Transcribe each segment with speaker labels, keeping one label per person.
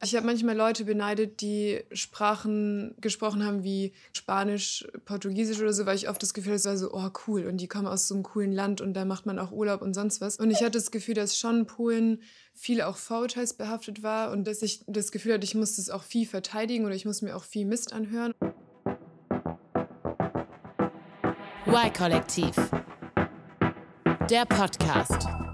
Speaker 1: Ich habe manchmal Leute beneidet, die Sprachen gesprochen haben wie Spanisch, Portugiesisch oder so, weil ich oft das Gefühl hatte, es war so, oh cool, und die kommen aus so einem coolen Land und da macht man auch Urlaub und sonst was. Und ich hatte das Gefühl, dass schon Polen viel auch vorurteilsbehaftet war und dass ich das Gefühl hatte, ich musste es auch viel verteidigen oder ich muss mir auch viel Mist anhören.
Speaker 2: Y-Kollektiv. Der Podcast.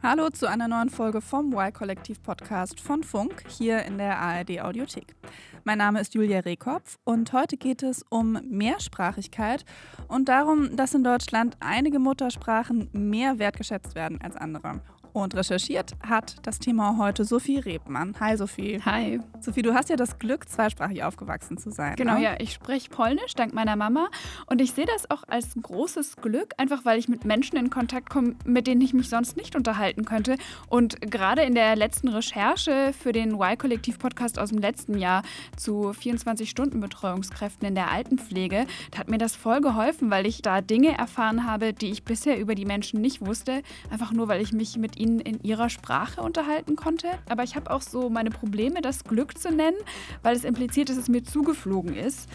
Speaker 3: Hallo zu einer neuen Folge vom Y-Kollektiv Podcast von Funk hier in der ARD Audiothek. Mein Name ist Julia Rehkopf und heute geht es um Mehrsprachigkeit und darum, dass in Deutschland einige Muttersprachen mehr wertgeschätzt werden als andere. Und recherchiert hat das Thema heute Sophie Rebmann. Hi Sophie.
Speaker 4: Hi.
Speaker 3: Sophie, du hast ja das Glück, zweisprachig aufgewachsen zu sein.
Speaker 4: Genau,
Speaker 3: ne?
Speaker 4: ja. Ich spreche Polnisch dank meiner Mama. Und ich sehe das auch als großes Glück, einfach weil ich mit Menschen in Kontakt komme, mit denen ich mich sonst nicht unterhalten könnte. Und gerade in der letzten Recherche für den Y-Kollektiv-Podcast aus dem letzten Jahr zu 24-Stunden-Betreuungskräften in der Altenpflege, da hat mir das voll geholfen, weil ich da Dinge erfahren habe, die ich bisher über die Menschen nicht wusste. Einfach nur, weil ich mich mit ihnen in ihrer Sprache unterhalten konnte. Aber ich habe auch so meine Probleme, das Glück zu nennen, weil es impliziert, dass es mir zugeflogen ist.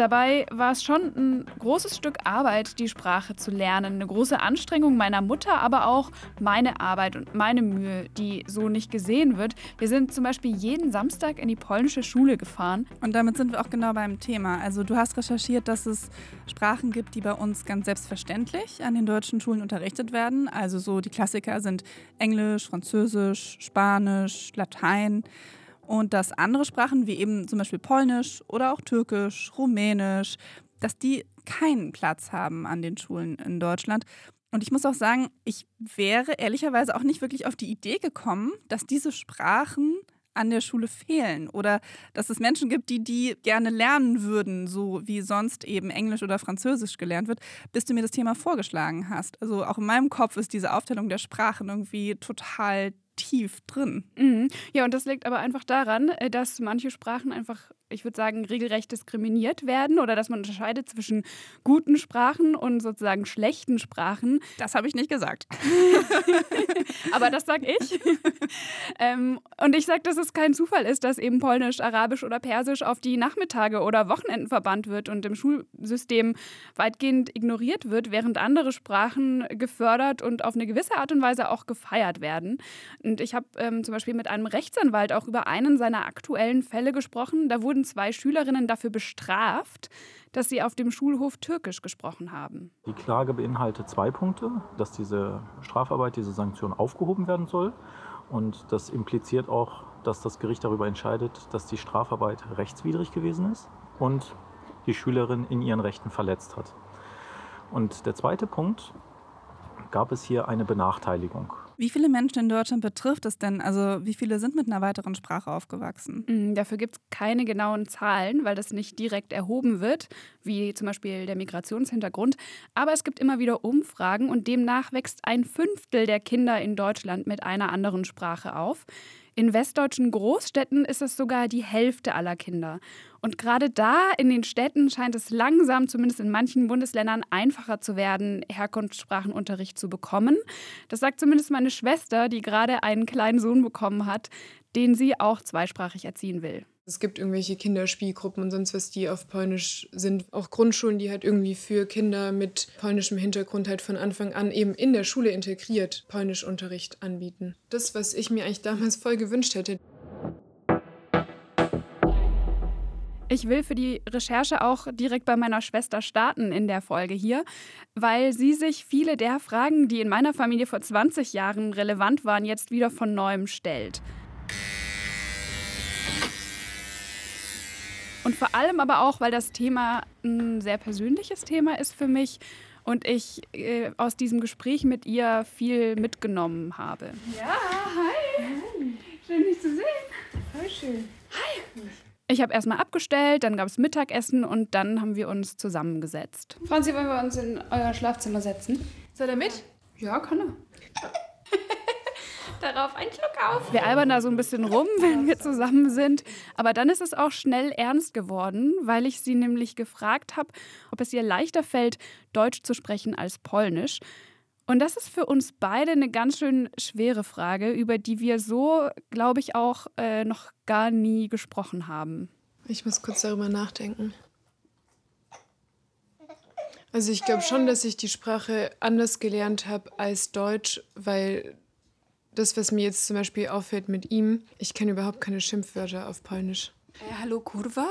Speaker 4: Dabei war es schon ein großes Stück Arbeit, die Sprache zu lernen. Eine große Anstrengung meiner Mutter, aber auch meine Arbeit und meine Mühe, die so nicht gesehen wird. Wir sind zum Beispiel jeden Samstag in die polnische Schule gefahren.
Speaker 3: Und damit sind wir auch genau beim Thema. Also du hast recherchiert, dass es Sprachen gibt, die bei uns ganz selbstverständlich an den deutschen Schulen unterrichtet werden. Also so die Klassiker sind Englisch, Französisch, Spanisch, Latein. Und dass andere Sprachen wie eben zum Beispiel Polnisch oder auch Türkisch, Rumänisch, dass die keinen Platz haben an den Schulen in Deutschland. Und ich muss auch sagen, ich wäre ehrlicherweise auch nicht wirklich auf die Idee gekommen, dass diese Sprachen an der Schule fehlen oder dass es Menschen gibt, die die gerne lernen würden, so wie sonst eben Englisch oder Französisch gelernt wird, bis du mir das Thema vorgeschlagen hast. Also auch in meinem Kopf ist diese Aufteilung der Sprachen irgendwie total tief drin.
Speaker 4: Mhm. Ja, und das liegt aber einfach daran, äh, dass manche Sprachen einfach, ich würde sagen, regelrecht diskriminiert werden oder dass man unterscheidet zwischen guten Sprachen und sozusagen schlechten Sprachen.
Speaker 3: Das habe ich nicht gesagt.
Speaker 4: aber das sage ich. ähm, und ich sage, dass es kein Zufall ist, dass eben Polnisch, Arabisch oder Persisch auf die Nachmittage oder Wochenenden verbannt wird und im Schulsystem weitgehend ignoriert wird, während andere Sprachen gefördert und auf eine gewisse Art und Weise auch gefeiert werden. Und ich habe ähm, zum Beispiel mit einem Rechtsanwalt auch über einen seiner aktuellen Fälle gesprochen. Da wurden zwei Schülerinnen dafür bestraft, dass sie auf dem Schulhof Türkisch gesprochen haben.
Speaker 5: Die Klage beinhaltet zwei Punkte, dass diese Strafarbeit, diese Sanktion aufgehoben werden soll. Und das impliziert auch, dass das Gericht darüber entscheidet, dass die Strafarbeit rechtswidrig gewesen ist und die Schülerin in ihren Rechten verletzt hat. Und der zweite Punkt, gab es hier eine Benachteiligung.
Speaker 3: Wie viele Menschen in Deutschland betrifft es denn? Also wie viele sind mit einer weiteren Sprache aufgewachsen?
Speaker 4: Mhm, dafür gibt es keine genauen Zahlen, weil das nicht direkt erhoben wird, wie zum Beispiel der Migrationshintergrund. Aber es gibt immer wieder Umfragen und demnach wächst ein Fünftel der Kinder in Deutschland mit einer anderen Sprache auf. In westdeutschen Großstädten ist es sogar die Hälfte aller Kinder. Und gerade da in den Städten scheint es langsam, zumindest in manchen Bundesländern, einfacher zu werden, Herkunftssprachenunterricht zu bekommen. Das sagt zumindest meine Schwester, die gerade einen kleinen Sohn bekommen hat, den sie auch zweisprachig erziehen will.
Speaker 1: Es gibt irgendwelche Kinderspielgruppen und sonst was, die auf Polnisch sind. Auch Grundschulen, die halt irgendwie für Kinder mit polnischem Hintergrund halt von Anfang an eben in der Schule integriert Polnischunterricht anbieten. Das, was ich mir eigentlich damals voll gewünscht hätte.
Speaker 4: Ich will für die Recherche auch direkt bei meiner Schwester starten in der Folge hier, weil sie sich viele der Fragen, die in meiner Familie vor 20 Jahren relevant waren, jetzt wieder von neuem stellt. Und vor allem aber auch, weil das Thema ein sehr persönliches Thema ist für mich und ich äh, aus diesem Gespräch mit ihr viel mitgenommen habe.
Speaker 6: Ja, hi. hi. Schön, dich zu sehen. Voll schön.
Speaker 4: Hi. Ich habe erstmal abgestellt, dann gab es Mittagessen und dann haben wir uns zusammengesetzt.
Speaker 6: Franzi, wollen wir uns in euer Schlafzimmer setzen?
Speaker 4: Soll er mit?
Speaker 6: Ja, kann er. Darauf ein Schluck auf.
Speaker 4: Wir albern da so ein bisschen rum, wenn wir zusammen sind. Aber dann ist es auch schnell ernst geworden, weil ich sie nämlich gefragt habe, ob es ihr leichter fällt, Deutsch zu sprechen als Polnisch. Und das ist für uns beide eine ganz schön schwere Frage, über die wir so, glaube ich, auch äh, noch gar nie gesprochen haben.
Speaker 1: Ich muss kurz darüber nachdenken. Also ich glaube schon, dass ich die Sprache anders gelernt habe als Deutsch, weil das, was mir jetzt zum Beispiel auffällt mit ihm, ich kenne überhaupt keine Schimpfwörter auf Polnisch.
Speaker 6: Äh, hallo Kurwa?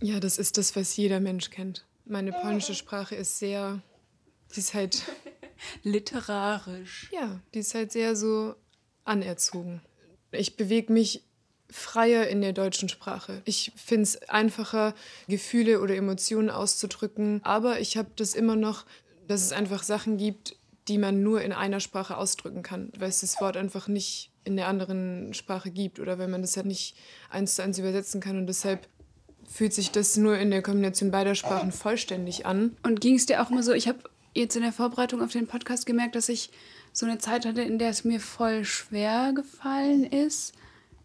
Speaker 1: Ja, das ist das, was jeder Mensch kennt. Meine polnische Sprache ist sehr, die ist halt,
Speaker 6: Literarisch.
Speaker 1: ja, die ist halt sehr so anerzogen. Ich bewege mich freier in der deutschen Sprache. Ich finde es einfacher, Gefühle oder Emotionen auszudrücken, aber ich habe das immer noch, dass es einfach Sachen gibt, die man nur in einer Sprache ausdrücken kann, weil es das Wort einfach nicht in der anderen Sprache gibt oder wenn man das halt nicht eins zu eins übersetzen kann und deshalb fühlt sich das nur in der Kombination beider Sprachen vollständig an.
Speaker 6: Und ging es dir auch immer so, ich habe jetzt in der Vorbereitung auf den Podcast gemerkt, dass ich so eine Zeit hatte, in der es mir voll schwer gefallen ist,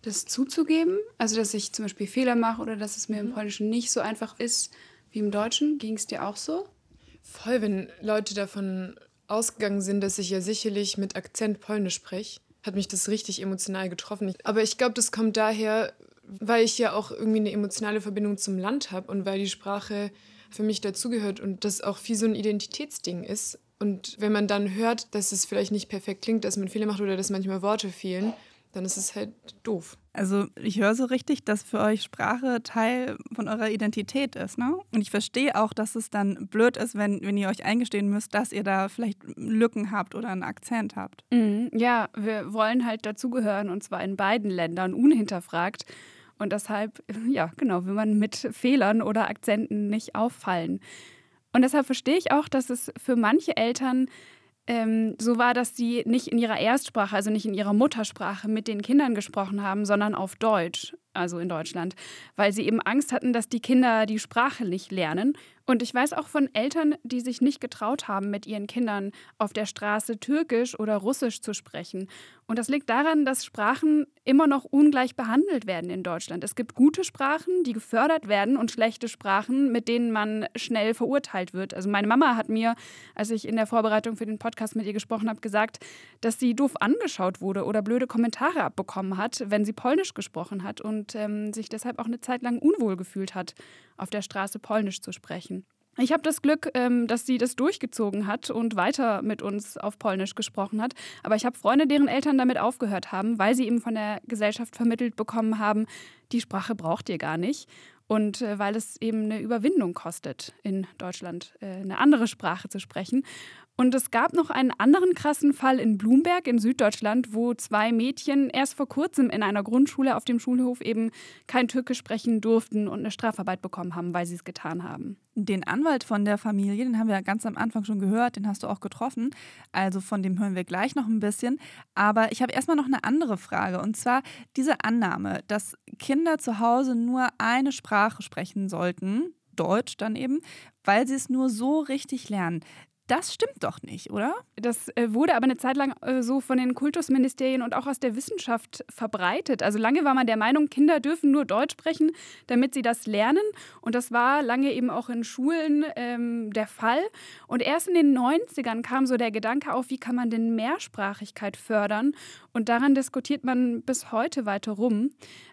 Speaker 6: das zuzugeben. Also, dass ich zum Beispiel Fehler mache oder dass es mir im Polnischen nicht so einfach ist wie im Deutschen. Ging es dir auch so?
Speaker 1: Voll, wenn Leute davon ausgegangen sind, dass ich ja sicherlich mit Akzent Polnisch spreche, hat mich das richtig emotional getroffen. Aber ich glaube, das kommt daher, weil ich ja auch irgendwie eine emotionale Verbindung zum Land habe und weil die Sprache für mich dazugehört und das auch wie so ein Identitätsding ist. Und wenn man dann hört, dass es vielleicht nicht perfekt klingt, dass man Fehler macht oder dass manchmal Worte fehlen, dann ist es halt doof.
Speaker 3: Also ich höre so richtig, dass für euch Sprache Teil von eurer Identität ist, ne? Und ich verstehe auch, dass es dann blöd ist, wenn, wenn ihr euch eingestehen müsst, dass ihr da vielleicht Lücken habt oder einen Akzent habt.
Speaker 4: Mhm. Ja, wir wollen halt dazugehören und zwar in beiden Ländern unhinterfragt. Und deshalb, ja, genau, will man mit Fehlern oder Akzenten nicht auffallen. Und deshalb verstehe ich auch, dass es für manche Eltern ähm, so war, dass sie nicht in ihrer Erstsprache, also nicht in ihrer Muttersprache mit den Kindern gesprochen haben, sondern auf Deutsch, also in Deutschland, weil sie eben Angst hatten, dass die Kinder die Sprache nicht lernen. Und ich weiß auch von Eltern, die sich nicht getraut haben, mit ihren Kindern auf der Straße Türkisch oder Russisch zu sprechen. Und das liegt daran, dass Sprachen immer noch ungleich behandelt werden in Deutschland. Es gibt gute Sprachen, die gefördert werden und schlechte Sprachen, mit denen man schnell verurteilt wird. Also meine Mama hat mir, als ich in der Vorbereitung für den Podcast mit ihr gesprochen habe, gesagt, dass sie doof angeschaut wurde oder blöde Kommentare abbekommen hat, wenn sie Polnisch gesprochen hat und ähm, sich deshalb auch eine Zeit lang unwohl gefühlt hat, auf der Straße Polnisch zu sprechen. Ich habe das Glück, ähm, dass sie das durchgezogen hat und weiter mit uns auf Polnisch gesprochen hat. Aber ich habe Freunde, deren Eltern damit aufgehört haben, weil sie eben von der Gesellschaft vermittelt bekommen haben, die Sprache braucht ihr gar nicht. Und äh, weil es eben eine Überwindung kostet, in Deutschland äh, eine andere Sprache zu sprechen. Und es gab noch einen anderen krassen Fall in Blumberg in Süddeutschland, wo zwei Mädchen erst vor kurzem in einer Grundschule auf dem Schulhof eben kein Türkisch sprechen durften und eine Strafarbeit bekommen haben, weil sie es getan haben.
Speaker 3: Den Anwalt von der Familie, den haben wir ganz am Anfang schon gehört, den hast du auch getroffen. Also von dem hören wir gleich noch ein bisschen. Aber ich habe erstmal noch eine andere Frage. Und zwar diese Annahme, dass Kinder zu Hause nur eine Sprache sprechen sollten, Deutsch dann eben, weil sie es nur so richtig lernen. Das stimmt doch nicht, oder?
Speaker 4: Das äh, wurde aber eine Zeit lang äh, so von den Kultusministerien und auch aus der Wissenschaft verbreitet. Also lange war man der Meinung, Kinder dürfen nur Deutsch sprechen, damit sie das lernen. Und das war lange eben auch in Schulen ähm, der Fall. Und erst in den 90ern kam so der Gedanke auf, wie kann man denn Mehrsprachigkeit fördern? Und daran diskutiert man bis heute weiter rum.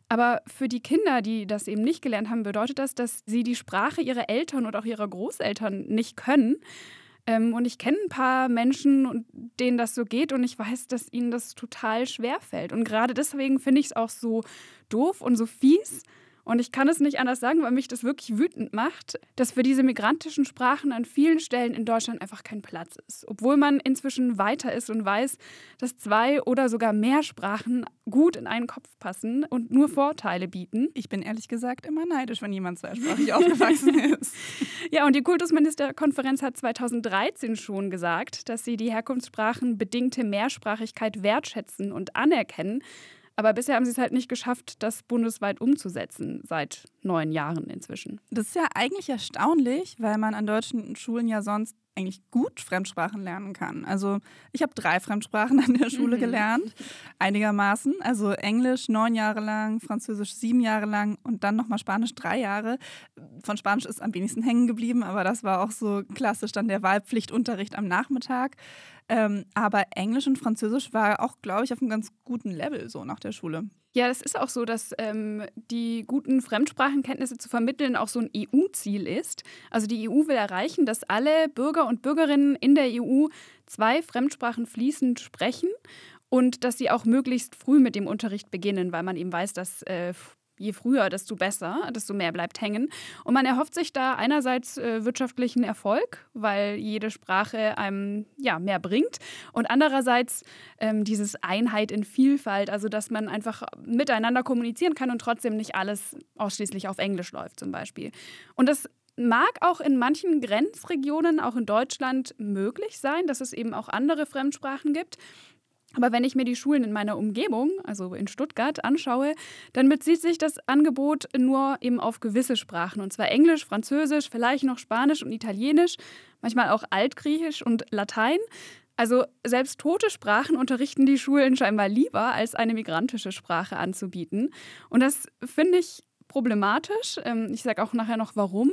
Speaker 4: Aber für die Kinder, die das eben nicht gelernt haben, bedeutet das, dass sie die Sprache ihrer Eltern und auch ihrer Großeltern nicht können. Ähm, und ich kenne ein paar Menschen, denen das so geht und ich weiß, dass ihnen das total schwer fällt. Und gerade deswegen finde ich es auch so doof und so fies, und ich kann es nicht anders sagen, weil mich das wirklich wütend macht, dass für diese migrantischen Sprachen an vielen Stellen in Deutschland einfach kein Platz ist. Obwohl man inzwischen weiter ist und weiß, dass zwei oder sogar mehr Sprachen gut in einen Kopf passen und nur Vorteile bieten.
Speaker 3: Ich bin ehrlich gesagt immer neidisch, wenn jemand zweisprachig aufgewachsen ist.
Speaker 4: Ja, und die Kultusministerkonferenz hat 2013 schon gesagt, dass sie die Herkunftssprachen bedingte Mehrsprachigkeit wertschätzen und anerkennen. Aber bisher haben sie es halt nicht geschafft, das bundesweit umzusetzen, seit neun Jahren inzwischen.
Speaker 3: Das ist ja eigentlich erstaunlich, weil man an deutschen Schulen ja sonst eigentlich gut Fremdsprachen lernen kann. Also ich habe drei Fremdsprachen an der Schule mhm. gelernt, einigermaßen. Also Englisch neun Jahre lang, Französisch sieben Jahre lang und dann nochmal Spanisch drei Jahre. Von Spanisch ist am wenigsten hängen geblieben, aber das war auch so klassisch dann der Wahlpflichtunterricht am Nachmittag. Ähm, aber Englisch und Französisch war auch, glaube ich, auf einem ganz guten Level so nach der Schule.
Speaker 4: Ja, das ist auch so, dass ähm, die guten Fremdsprachenkenntnisse zu vermitteln auch so ein EU-Ziel ist. Also die EU will erreichen, dass alle Bürger und Bürgerinnen in der EU zwei Fremdsprachen fließend sprechen und dass sie auch möglichst früh mit dem Unterricht beginnen, weil man eben weiß, dass äh, je früher, desto besser, desto mehr bleibt hängen. Und man erhofft sich da einerseits äh, wirtschaftlichen Erfolg, weil jede Sprache einem ja, mehr bringt. Und andererseits ähm, dieses Einheit in Vielfalt, also dass man einfach miteinander kommunizieren kann und trotzdem nicht alles ausschließlich auf Englisch läuft zum Beispiel. Und das mag auch in manchen Grenzregionen, auch in Deutschland, möglich sein, dass es eben auch andere Fremdsprachen gibt. Aber wenn ich mir die Schulen in meiner Umgebung, also in Stuttgart, anschaue, dann bezieht sich das Angebot nur eben auf gewisse Sprachen. Und zwar Englisch, Französisch, vielleicht noch Spanisch und Italienisch, manchmal auch Altgriechisch und Latein. Also selbst tote Sprachen unterrichten die Schulen scheinbar lieber, als eine migrantische Sprache anzubieten. Und das finde ich problematisch. Ähm, ich sage auch nachher noch warum.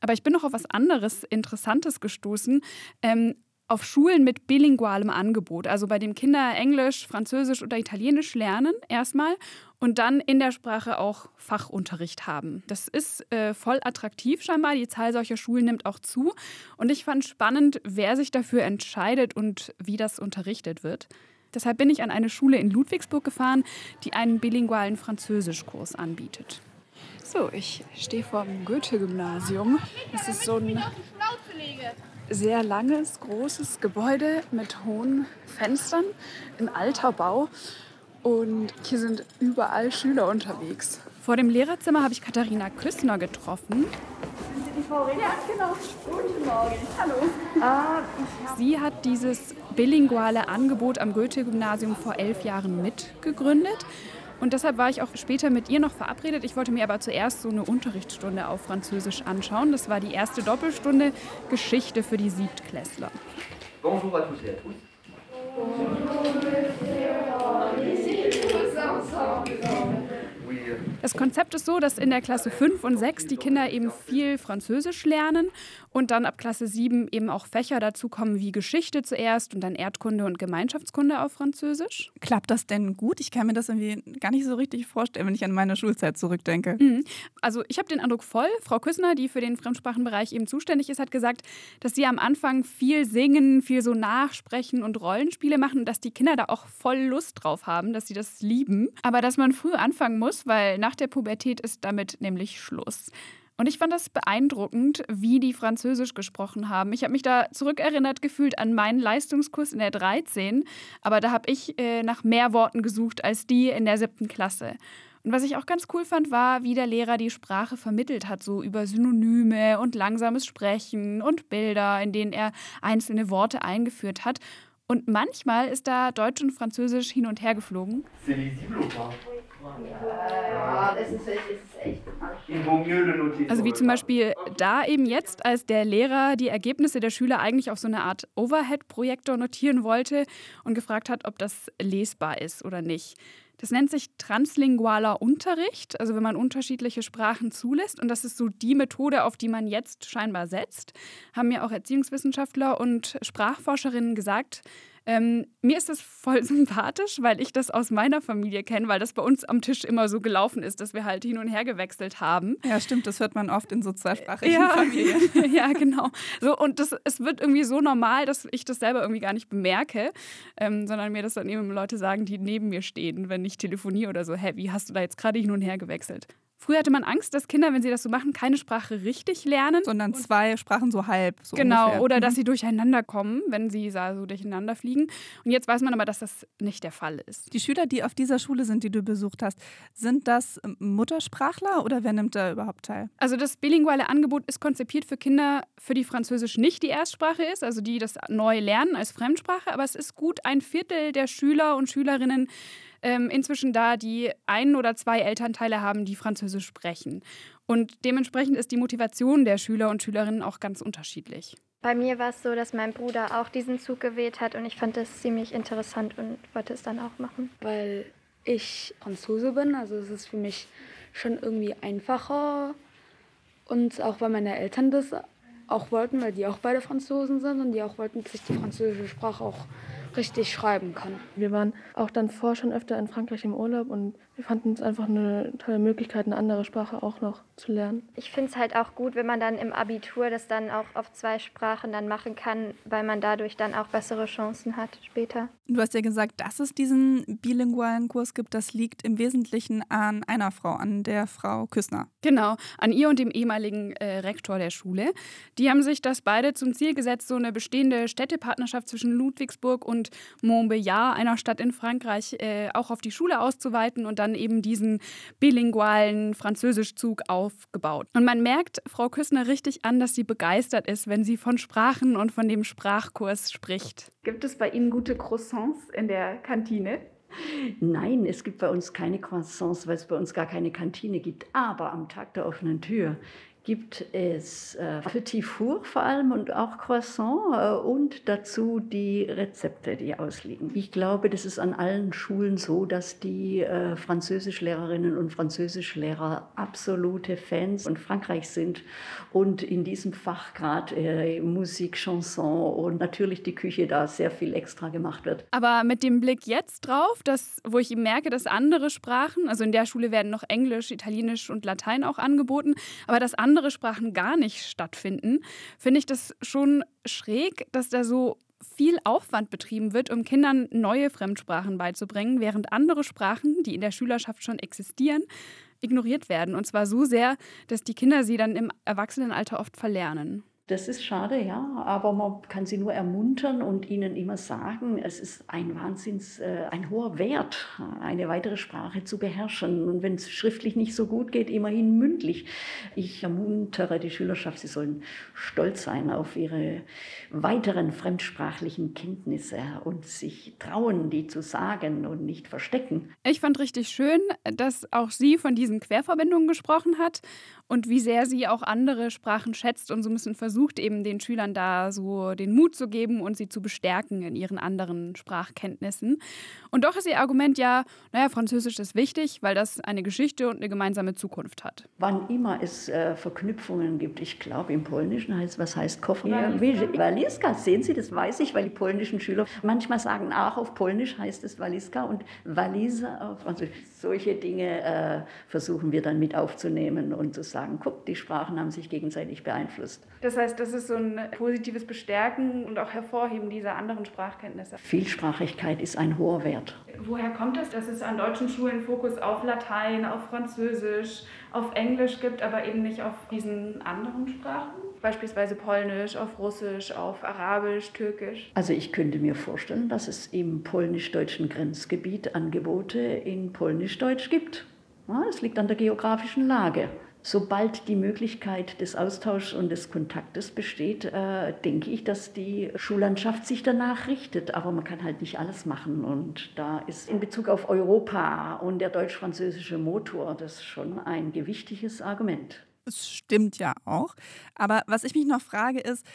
Speaker 4: Aber ich bin noch auf was anderes Interessantes gestoßen. Ähm, auf Schulen mit bilingualem Angebot, also bei dem Kinder Englisch, Französisch oder Italienisch lernen erstmal und dann in der Sprache auch Fachunterricht haben. Das ist äh, voll attraktiv scheinbar. Die Zahl solcher Schulen nimmt auch zu. Und ich fand spannend, wer sich dafür entscheidet und wie das unterrichtet wird. Deshalb bin ich an eine Schule in Ludwigsburg gefahren, die einen bilingualen Französischkurs anbietet. So, ich stehe vor dem Goethe-Gymnasium. Das ist so ein sehr langes, großes Gebäude mit hohen Fenstern, ein alter Bau. Und hier sind überall Schüler unterwegs. Vor dem Lehrerzimmer habe ich Katharina Küssner getroffen. Sind Sie die Frau? Ja, genau. Guten Morgen. Hallo. Ah, Sie hat dieses bilinguale Angebot am Goethe-Gymnasium vor elf Jahren mitgegründet. Und deshalb war ich auch später mit ihr noch verabredet. Ich wollte mir aber zuerst so eine Unterrichtsstunde auf Französisch anschauen. Das war die erste Doppelstunde Geschichte für die Siebtklässler. Bonjour à tous et à tous. Das Konzept ist so, dass in der Klasse 5 und 6 die Kinder eben viel Französisch lernen und dann ab Klasse 7 eben auch Fächer dazu kommen wie Geschichte zuerst und dann Erdkunde und Gemeinschaftskunde auf Französisch.
Speaker 3: Klappt das denn gut? Ich kann mir das irgendwie gar nicht so richtig vorstellen, wenn ich an meine Schulzeit zurückdenke.
Speaker 4: Mhm. Also ich habe den Eindruck voll. Frau Küssner, die für den Fremdsprachenbereich eben zuständig ist, hat gesagt, dass sie am Anfang viel singen, viel so nachsprechen und Rollenspiele machen und dass die Kinder da auch voll Lust drauf haben, dass sie das lieben. Aber dass man früh anfangen muss, weil nach der Pubertät ist damit nämlich Schluss. Und ich fand das beeindruckend, wie die Französisch gesprochen haben. Ich habe mich da zurückerinnert gefühlt an meinen Leistungskurs in der 13, aber da habe ich äh, nach mehr Worten gesucht als die in der siebten Klasse. Und was ich auch ganz cool fand, war, wie der Lehrer die Sprache vermittelt hat, so über Synonyme und langsames Sprechen und Bilder, in denen er einzelne Worte eingeführt hat. Und manchmal ist da Deutsch und Französisch hin und her geflogen. Also wie zum Beispiel da eben jetzt, als der Lehrer die Ergebnisse der Schüler eigentlich auf so eine Art Overhead-Projektor notieren wollte und gefragt hat, ob das lesbar ist oder nicht. Das nennt sich translingualer Unterricht, also wenn man unterschiedliche Sprachen zulässt. Und das ist so die Methode, auf die man jetzt scheinbar setzt, haben mir auch Erziehungswissenschaftler und Sprachforscherinnen gesagt. Ähm, mir ist das voll sympathisch, weil ich das aus meiner Familie kenne, weil das bei uns am Tisch immer so gelaufen ist, dass wir halt hin und her gewechselt haben.
Speaker 3: Ja, stimmt, das hört man oft in sozialsprachigen ja, Familien.
Speaker 4: ja, genau. So, und das, es wird irgendwie so normal, dass ich das selber irgendwie gar nicht bemerke, ähm, sondern mir das dann eben Leute sagen, die neben mir stehen, wenn ich telefoniere oder so, hä, wie hast du da jetzt gerade hin und her gewechselt? Früher hatte man Angst, dass Kinder, wenn sie das so machen, keine Sprache richtig lernen.
Speaker 3: Sondern zwei Sprachen so halb. So
Speaker 4: genau,
Speaker 3: ungefähr.
Speaker 4: oder dass mhm. sie durcheinander kommen, wenn sie so durcheinander fliegen. Und jetzt weiß man aber, dass das nicht der Fall ist.
Speaker 3: Die Schüler, die auf dieser Schule sind, die du besucht hast, sind das Muttersprachler oder wer nimmt da überhaupt teil?
Speaker 4: Also das bilinguale Angebot ist konzipiert für Kinder, für die Französisch nicht die Erstsprache ist, also die das neu lernen als Fremdsprache. Aber es ist gut ein Viertel der Schüler und Schülerinnen, ähm, inzwischen da, die ein oder zwei Elternteile haben, die Französisch sprechen. Und dementsprechend ist die Motivation der Schüler und Schülerinnen auch ganz unterschiedlich.
Speaker 7: Bei mir war es so, dass mein Bruder auch diesen Zug gewählt hat und ich fand das ziemlich interessant und wollte es dann auch machen.
Speaker 6: Weil ich Franzose bin, also es ist für mich schon irgendwie einfacher und auch weil meine Eltern das auch wollten, weil die auch beide Franzosen sind und die auch wollten, dass ich die französische Sprache auch richtig schreiben kann.
Speaker 8: Wir waren auch dann vor schon öfter in Frankreich im Urlaub und wir fanden es einfach eine tolle Möglichkeit, eine andere Sprache auch noch zu lernen.
Speaker 7: Ich finde es halt auch gut, wenn man dann im Abitur das dann auch auf zwei Sprachen dann machen kann, weil man dadurch dann auch bessere Chancen hat später.
Speaker 3: Du hast ja gesagt, dass es diesen bilingualen Kurs gibt. Das liegt im Wesentlichen an einer Frau, an der Frau Küssner.
Speaker 4: Genau, an ihr und dem ehemaligen äh, Rektor der Schule. Die haben sich das beide zum Ziel gesetzt, so eine bestehende Städtepartnerschaft zwischen Ludwigsburg und Montbéliard, einer Stadt in Frankreich, äh, auch auf die Schule auszuweiten und dann dann eben diesen bilingualen Französischzug aufgebaut. Und man merkt Frau Küssner richtig an, dass sie begeistert ist, wenn sie von Sprachen und von dem Sprachkurs spricht.
Speaker 9: Gibt es bei Ihnen gute Croissants in der Kantine?
Speaker 10: Nein, es gibt bei uns keine Croissants, weil es bei uns gar keine Kantine gibt. Aber am Tag der offenen Tür gibt es äh, Petit Four vor allem und auch Croissant äh, und dazu die Rezepte, die ausliegen. Ich glaube, das ist an allen Schulen so, dass die äh, Französischlehrerinnen und Französischlehrer absolute Fans von Frankreich sind und in diesem Fach gerade äh, Musik, Chanson und natürlich die Küche da sehr viel extra gemacht wird.
Speaker 4: Aber mit dem Blick jetzt drauf, dass, wo ich merke, dass andere Sprachen, also in der Schule werden noch Englisch, Italienisch und Latein auch angeboten, aber dass andere andere Sprachen gar nicht stattfinden, finde ich das schon schräg, dass da so viel Aufwand betrieben wird, um Kindern neue Fremdsprachen beizubringen, während andere Sprachen, die in der Schülerschaft schon existieren, ignoriert werden. Und zwar so sehr, dass die Kinder sie dann im Erwachsenenalter oft verlernen.
Speaker 10: Das ist schade, ja, aber man kann sie nur ermuntern und ihnen immer sagen, es ist ein Wahnsinns, äh, ein hoher Wert, eine weitere Sprache zu beherrschen. Und wenn es schriftlich nicht so gut geht, immerhin mündlich. Ich ermuntere die Schülerschaft, sie sollen stolz sein auf ihre weiteren fremdsprachlichen Kenntnisse und sich trauen, die zu sagen und nicht verstecken.
Speaker 4: Ich fand richtig schön, dass auch sie von diesen Querverbindungen gesprochen hat und wie sehr sie auch andere Sprachen schätzt und so ein bisschen versucht, eben den Schülern da so den Mut zu geben und sie zu bestärken in ihren anderen Sprachkenntnissen. Und doch ist ihr Argument ja, naja, Französisch ist wichtig, weil das eine Geschichte und eine gemeinsame Zukunft hat.
Speaker 10: Wann immer es äh, Verknüpfungen gibt, ich glaube im Polnischen heißt, was heißt Koffer? Waliska, sehen Sie, das weiß ich, weil die polnischen Schüler manchmal sagen, auch auf Polnisch heißt es Waliska und Walise auf Französisch. Solche Dinge äh, versuchen wir dann mit aufzunehmen und zu sagen, sagen, guck, die Sprachen haben sich gegenseitig beeinflusst.
Speaker 9: Das heißt, das ist so ein positives Bestärken und auch Hervorheben dieser anderen Sprachkenntnisse.
Speaker 10: Vielsprachigkeit ist ein hoher Wert.
Speaker 9: Woher kommt es, dass es an deutschen Schulen Fokus auf Latein, auf Französisch, auf Englisch gibt, aber eben nicht auf diesen anderen Sprachen? Beispielsweise Polnisch, auf Russisch, auf Arabisch, Türkisch.
Speaker 10: Also ich könnte mir vorstellen, dass es im polnisch-deutschen Grenzgebiet Angebote in Polnisch-Deutsch gibt. Es liegt an der geografischen Lage sobald die Möglichkeit des Austauschs und des Kontaktes besteht, äh, denke ich, dass die Schullandschaft sich danach richtet. Aber man kann halt nicht alles machen. Und da ist in Bezug auf Europa und der deutsch-französische Motor das schon ein gewichtiges Argument.
Speaker 3: Es stimmt ja auch. Aber was ich mich noch frage ist,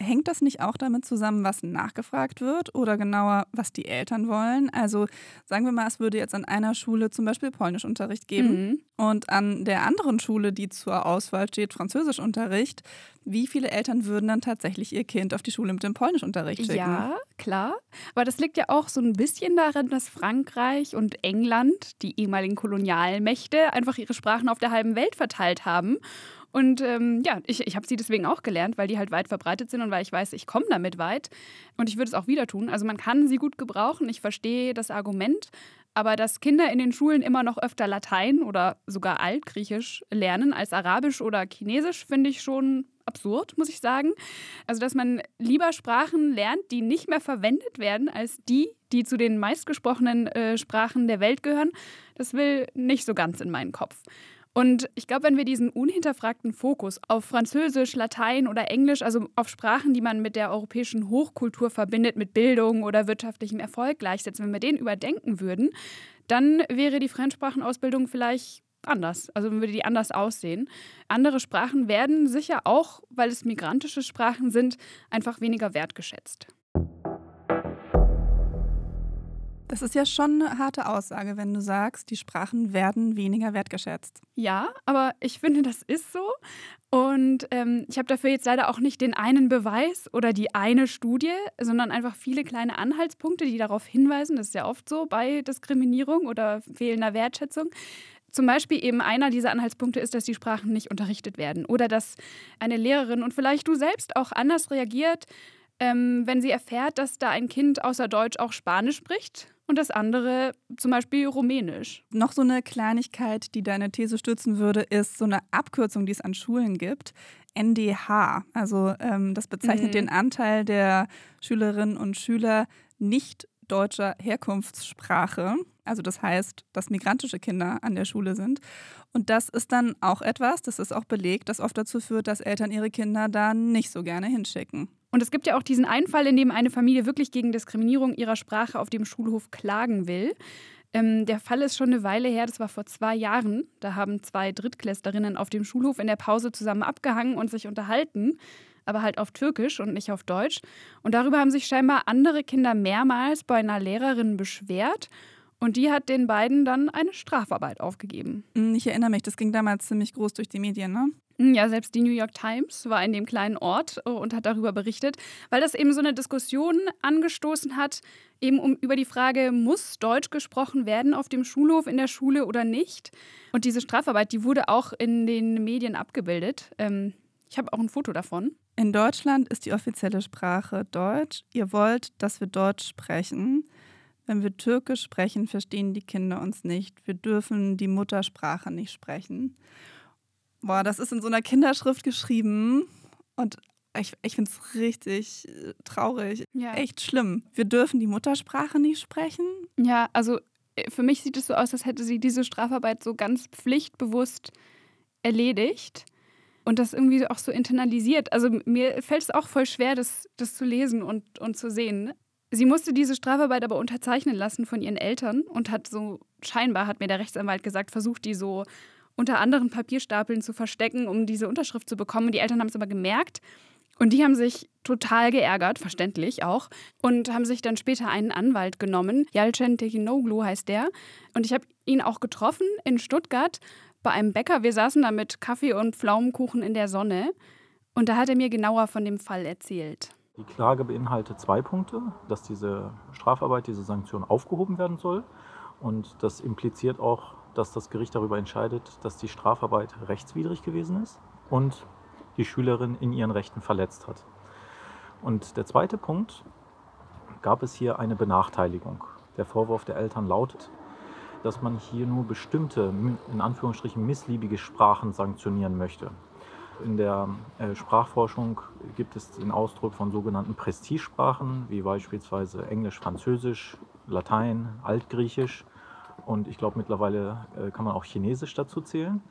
Speaker 3: Hängt das nicht auch damit zusammen, was nachgefragt wird oder genauer, was die Eltern wollen? Also sagen wir mal, es würde jetzt an einer Schule zum Beispiel Polnischunterricht geben mhm. und an der anderen Schule, die zur Auswahl steht, Französischunterricht. Wie viele Eltern würden dann tatsächlich ihr Kind auf die Schule mit dem Polnischunterricht schicken?
Speaker 4: Ja, klar. Aber das liegt ja auch so ein bisschen daran, dass Frankreich und England, die ehemaligen Kolonialmächte, einfach ihre Sprachen auf der halben Welt verteilt haben. Und ähm, ja, ich, ich habe sie deswegen auch gelernt, weil die halt weit verbreitet sind und weil ich weiß, ich komme damit weit. Und ich würde es auch wieder tun. Also man kann sie gut gebrauchen. Ich verstehe das Argument. Aber dass Kinder in den Schulen immer noch öfter Latein oder sogar Altgriechisch lernen als Arabisch oder Chinesisch, finde ich schon absurd, muss ich sagen. Also, dass man lieber Sprachen lernt, die nicht mehr verwendet werden, als die, die zu den meistgesprochenen äh, Sprachen der Welt gehören, das will nicht so ganz in meinen Kopf. Und ich glaube, wenn wir diesen unhinterfragten Fokus auf Französisch, Latein oder Englisch, also auf Sprachen, die man mit der europäischen Hochkultur verbindet, mit Bildung oder wirtschaftlichem Erfolg gleichsetzen, wenn wir den überdenken würden, dann wäre die Fremdsprachenausbildung vielleicht anders. Also würde die anders aussehen. Andere Sprachen werden sicher auch, weil es migrantische Sprachen sind, einfach weniger wertgeschätzt.
Speaker 3: Das ist ja schon eine harte Aussage, wenn du sagst, die Sprachen werden weniger wertgeschätzt.
Speaker 4: Ja, aber ich finde, das ist so. Und ähm, ich habe dafür jetzt leider auch nicht den einen Beweis oder die eine Studie, sondern einfach viele kleine Anhaltspunkte, die darauf hinweisen. Das ist ja oft so bei Diskriminierung oder fehlender Wertschätzung. Zum Beispiel eben einer dieser Anhaltspunkte ist, dass die Sprachen nicht unterrichtet werden oder dass eine Lehrerin und vielleicht du selbst auch anders reagiert, ähm, wenn sie erfährt, dass da ein Kind außer Deutsch auch Spanisch spricht und das andere zum Beispiel Rumänisch.
Speaker 3: Noch so eine Kleinigkeit, die deine These stützen würde, ist so eine Abkürzung, die es an Schulen gibt. NDH. Also ähm, das bezeichnet mhm. den Anteil der Schülerinnen und Schüler nicht deutscher Herkunftssprache. Also das heißt, dass migrantische Kinder an der Schule sind. Und das ist dann auch etwas, das ist auch belegt, das oft dazu führt, dass Eltern ihre Kinder da nicht so gerne hinschicken.
Speaker 4: Und es gibt ja auch diesen einen Fall, in dem eine Familie wirklich gegen Diskriminierung ihrer Sprache auf dem Schulhof klagen will. Ähm, der Fall ist schon eine Weile her, das war vor zwei Jahren. Da haben zwei Drittklässlerinnen auf dem Schulhof in der Pause zusammen abgehangen und sich unterhalten, aber halt auf Türkisch und nicht auf Deutsch. Und darüber haben sich scheinbar andere Kinder mehrmals bei einer Lehrerin beschwert. Und die hat den beiden dann eine Strafarbeit aufgegeben.
Speaker 3: Hm, ich erinnere mich, das ging damals ziemlich groß durch die Medien, ne?
Speaker 4: Ja, selbst die New York Times war in dem kleinen Ort äh, und hat darüber berichtet, weil das eben so eine Diskussion angestoßen hat, eben um über die Frage, muss Deutsch gesprochen werden auf dem Schulhof, in der Schule oder nicht? Und diese Strafarbeit, die wurde auch in den Medien abgebildet. Ähm, ich habe auch ein Foto davon.
Speaker 3: In Deutschland ist die offizielle Sprache Deutsch. Ihr wollt, dass wir Deutsch sprechen. Wenn wir Türkisch sprechen, verstehen die Kinder uns nicht. Wir dürfen die Muttersprache nicht sprechen. Boah, das ist in so einer Kinderschrift geschrieben und ich, ich finde es richtig äh, traurig. Ja. Echt schlimm. Wir dürfen die Muttersprache nicht sprechen.
Speaker 4: Ja, also äh, für mich sieht es so aus, als hätte sie diese Strafarbeit so ganz pflichtbewusst erledigt und das irgendwie auch so internalisiert. Also mir fällt es auch voll schwer, das, das zu lesen und, und zu sehen. Sie musste diese Strafarbeit aber unterzeichnen lassen von ihren Eltern und hat so, scheinbar hat mir der Rechtsanwalt gesagt, versucht, die so unter anderen Papierstapeln zu verstecken, um diese Unterschrift zu bekommen. Die Eltern haben es aber gemerkt und die haben sich total geärgert, verständlich auch, und haben sich dann später einen Anwalt genommen. Yalcen Tekinoglu heißt der. Und ich habe ihn auch getroffen in Stuttgart bei einem Bäcker. Wir saßen da mit Kaffee und Pflaumenkuchen in der Sonne. Und da hat er mir genauer von dem Fall erzählt.
Speaker 5: Die Klage beinhaltet zwei Punkte, dass diese Strafarbeit, diese Sanktion aufgehoben werden soll. Und das impliziert auch dass das Gericht darüber entscheidet, dass die Strafarbeit rechtswidrig gewesen ist und die Schülerin in ihren Rechten verletzt hat. Und der zweite Punkt, gab es hier eine Benachteiligung. Der Vorwurf der Eltern lautet, dass man hier nur bestimmte, in Anführungsstrichen missliebige Sprachen sanktionieren möchte. In der äh, Sprachforschung gibt es den Ausdruck von sogenannten Prestigesprachen, wie beispielsweise Englisch, Französisch, Latein, Altgriechisch und ich glaube mittlerweile äh, kann man auch Chinesisch dazu zählen.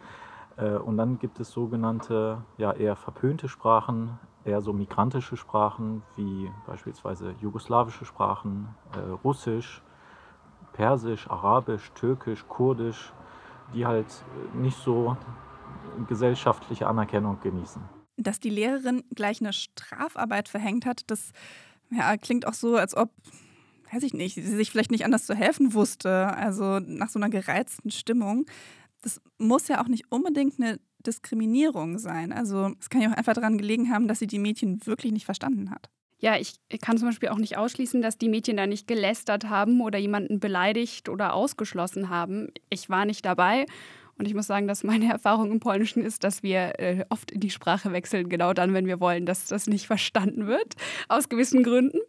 Speaker 5: Äh, und dann gibt es sogenannte, ja eher verpönte Sprachen, eher so migrantische Sprachen wie beispielsweise jugoslawische Sprachen, äh, Russisch, Persisch, Arabisch, Türkisch, Kurdisch, die halt nicht so gesellschaftliche Anerkennung genießen.
Speaker 3: Dass die Lehrerin gleich eine Strafarbeit verhängt hat, das ja, klingt auch so, als ob weiß ich nicht, sie sich vielleicht nicht anders zu helfen wusste, also nach so einer gereizten Stimmung. Das muss ja auch nicht unbedingt eine Diskriminierung sein. Also es kann ja auch einfach daran gelegen haben, dass sie die Mädchen wirklich nicht verstanden hat.
Speaker 4: Ja, ich kann zum Beispiel auch nicht ausschließen, dass die Mädchen da nicht gelästert haben oder jemanden beleidigt oder ausgeschlossen haben. Ich war nicht dabei und ich muss sagen, dass meine Erfahrung im Polnischen ist, dass wir äh, oft in die Sprache wechseln, genau dann, wenn wir wollen, dass das nicht verstanden wird, aus gewissen Gründen.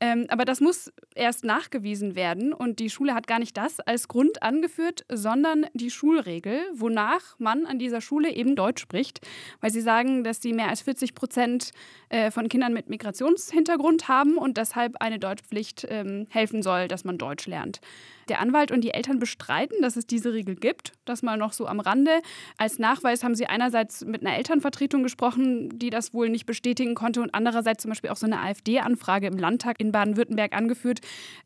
Speaker 4: Ähm, aber das muss erst nachgewiesen werden und die Schule hat gar nicht das als Grund angeführt, sondern die Schulregel, wonach man an dieser Schule eben Deutsch spricht, weil sie sagen, dass sie mehr als 40 Prozent äh, von Kindern mit Migrationshintergrund haben und deshalb eine Deutschpflicht ähm, helfen soll, dass man Deutsch lernt. Der Anwalt und die Eltern bestreiten, dass es diese Regel gibt. Das mal noch so am Rande. Als Nachweis haben sie einerseits mit einer Elternvertretung gesprochen, die das wohl nicht bestätigen konnte und andererseits zum Beispiel auch so eine AfD-Anfrage im Landtag in Baden-Württemberg angeführt,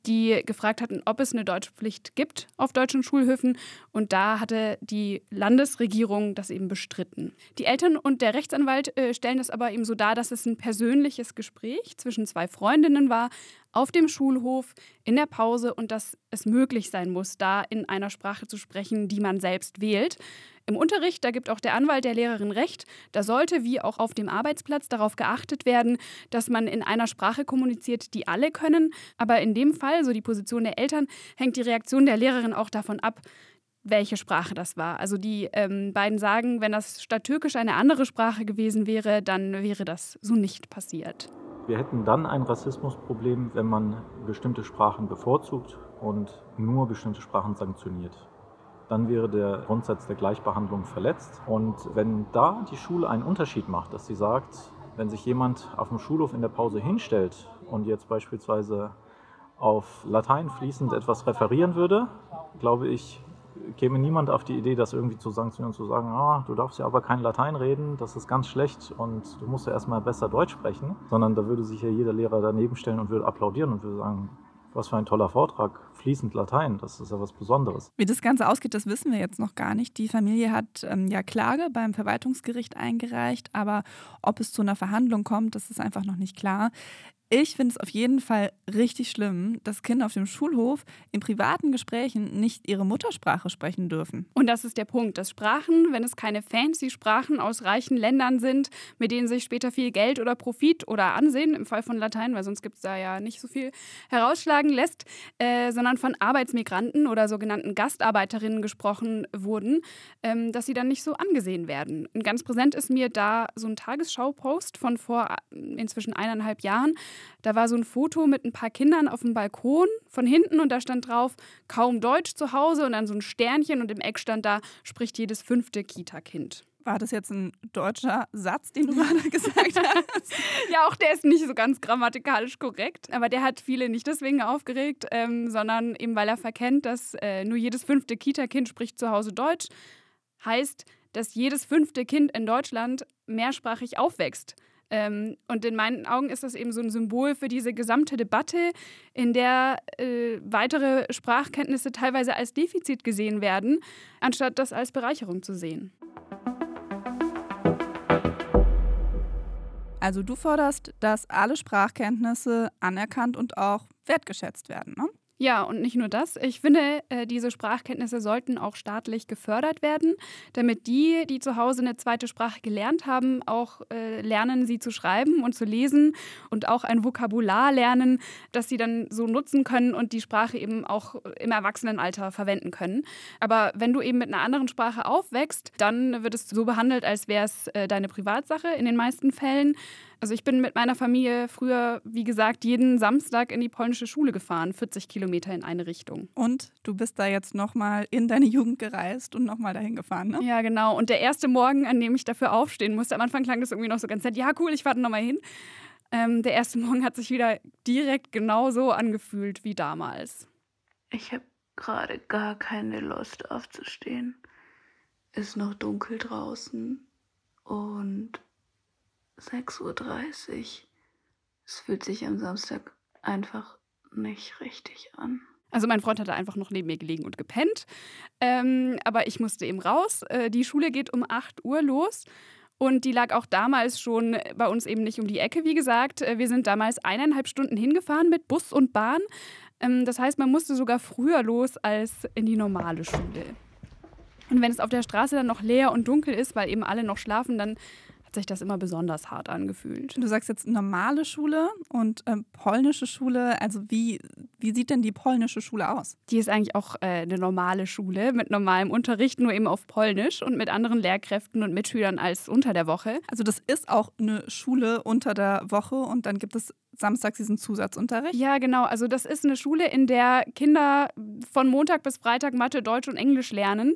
Speaker 4: die gefragt hatten, ob es eine Deutschpflicht gibt auf deutschen Schulhöfen. Und da hatte die Landesregierung das eben bestritten. Die Eltern und der Rechtsanwalt äh, stellen das aber eben so dar, dass es ein persönliches Gespräch zwischen zwei Freundinnen war, auf dem Schulhof, in der Pause und dass es möglich sein muss, da in einer Sprache zu sprechen, die man selbst wählt. Im Unterricht, da gibt auch der Anwalt der Lehrerin recht, da sollte wie auch auf dem Arbeitsplatz darauf geachtet werden, dass man in einer Sprache kommuniziert, die alle können. Aber in dem Fall, so die Position der Eltern, hängt die Reaktion der Lehrerin auch davon ab, welche Sprache das war. Also die ähm, beiden sagen, wenn das statt Türkisch eine andere Sprache gewesen wäre, dann wäre das so nicht passiert.
Speaker 5: Wir hätten dann ein Rassismusproblem, wenn man bestimmte Sprachen bevorzugt und nur bestimmte Sprachen sanktioniert. Dann wäre der Grundsatz der Gleichbehandlung verletzt. Und wenn da die Schule einen Unterschied macht, dass sie sagt, wenn sich jemand auf dem Schulhof in der Pause hinstellt und jetzt beispielsweise auf Latein fließend etwas referieren würde, glaube ich, käme niemand auf die Idee, das irgendwie zu sanktionieren, zu sagen, ah, du darfst ja aber kein Latein reden, das ist ganz schlecht und du musst ja erstmal besser Deutsch sprechen, sondern da würde sich ja jeder Lehrer daneben stellen und würde applaudieren und würde sagen, was für ein toller Vortrag, fließend Latein, das ist ja was Besonderes.
Speaker 3: Wie das Ganze ausgeht, das wissen wir jetzt noch gar nicht. Die Familie hat ähm, ja Klage beim Verwaltungsgericht eingereicht, aber ob es zu einer Verhandlung kommt, das ist einfach noch nicht klar. Ich finde es auf jeden Fall richtig schlimm, dass Kinder auf dem Schulhof in privaten Gesprächen nicht ihre Muttersprache sprechen dürfen.
Speaker 4: Und das ist der Punkt, dass Sprachen, wenn es keine fancy Sprachen aus reichen Ländern sind, mit denen sich später viel Geld oder Profit oder Ansehen, im Fall von Latein, weil sonst gibt es da ja nicht so viel herausschlagen lässt, äh, sondern von Arbeitsmigranten oder sogenannten Gastarbeiterinnen gesprochen wurden, ähm, dass sie dann nicht so angesehen werden. Und ganz präsent ist mir da so ein Tagesschau-Post von vor äh, inzwischen eineinhalb Jahren, da war so ein Foto mit ein paar Kindern auf dem Balkon von hinten und da stand drauf, kaum Deutsch zu Hause und dann so ein Sternchen und im Eck stand da, spricht jedes fünfte Kita-Kind.
Speaker 3: War das jetzt ein deutscher Satz, den du gerade gesagt hast?
Speaker 4: ja, auch der ist nicht so ganz grammatikalisch korrekt, aber der hat viele nicht deswegen aufgeregt, ähm, sondern eben weil er verkennt, dass äh, nur jedes fünfte Kita-Kind spricht zu Hause Deutsch. Heißt, dass jedes fünfte Kind in Deutschland mehrsprachig aufwächst. Ähm, und in meinen Augen ist das eben so ein Symbol für diese gesamte Debatte, in der äh, weitere Sprachkenntnisse teilweise als Defizit gesehen werden, anstatt das als Bereicherung zu sehen.
Speaker 3: Also du forderst, dass alle Sprachkenntnisse anerkannt und auch wertgeschätzt werden, ne?
Speaker 4: Ja, und nicht nur das. Ich finde, äh, diese Sprachkenntnisse sollten auch staatlich gefördert werden, damit die, die zu Hause eine zweite Sprache gelernt haben, auch äh, lernen, sie zu schreiben und zu lesen und auch ein Vokabular lernen, das sie dann so nutzen können und die Sprache eben auch im Erwachsenenalter verwenden können. Aber wenn du eben mit einer anderen Sprache aufwächst, dann wird es so behandelt, als wäre es äh, deine Privatsache in den meisten Fällen. Also ich bin mit meiner Familie früher, wie gesagt, jeden Samstag in die polnische Schule gefahren, 40 Kilometer in eine Richtung.
Speaker 3: Und du bist da jetzt nochmal in deine Jugend gereist und nochmal dahin gefahren, ne?
Speaker 4: Ja, genau. Und der erste Morgen, an dem ich dafür aufstehen musste, am Anfang klang das irgendwie noch so ganz nett. Ja, cool, ich fahre nochmal hin. Ähm, der erste Morgen hat sich wieder direkt genauso angefühlt wie damals.
Speaker 6: Ich habe gerade gar keine Lust aufzustehen. Ist noch dunkel draußen und 6.30 Uhr. Es fühlt sich am Samstag einfach nicht richtig an.
Speaker 4: Also mein Freund hatte einfach noch neben mir gelegen und gepennt. Ähm, aber ich musste eben raus. Äh, die Schule geht um 8 Uhr los. Und die lag auch damals schon bei uns eben nicht um die Ecke, wie gesagt. Äh, wir sind damals eineinhalb Stunden hingefahren mit Bus und Bahn. Ähm, das heißt, man musste sogar früher los als in die normale Schule. Und wenn es auf der Straße dann noch leer und dunkel ist, weil eben alle noch schlafen, dann hat sich das immer besonders hart angefühlt.
Speaker 3: Du sagst jetzt normale Schule und ähm, polnische Schule. Also wie, wie sieht denn die polnische Schule aus?
Speaker 4: Die ist eigentlich auch äh, eine normale Schule mit normalem Unterricht, nur eben auf Polnisch und mit anderen Lehrkräften und Mitschülern als unter der Woche.
Speaker 3: Also das ist auch eine Schule unter der Woche und dann gibt es samstags diesen Zusatzunterricht?
Speaker 4: Ja, genau. Also das ist eine Schule, in der Kinder von Montag bis Freitag Mathe, Deutsch und Englisch lernen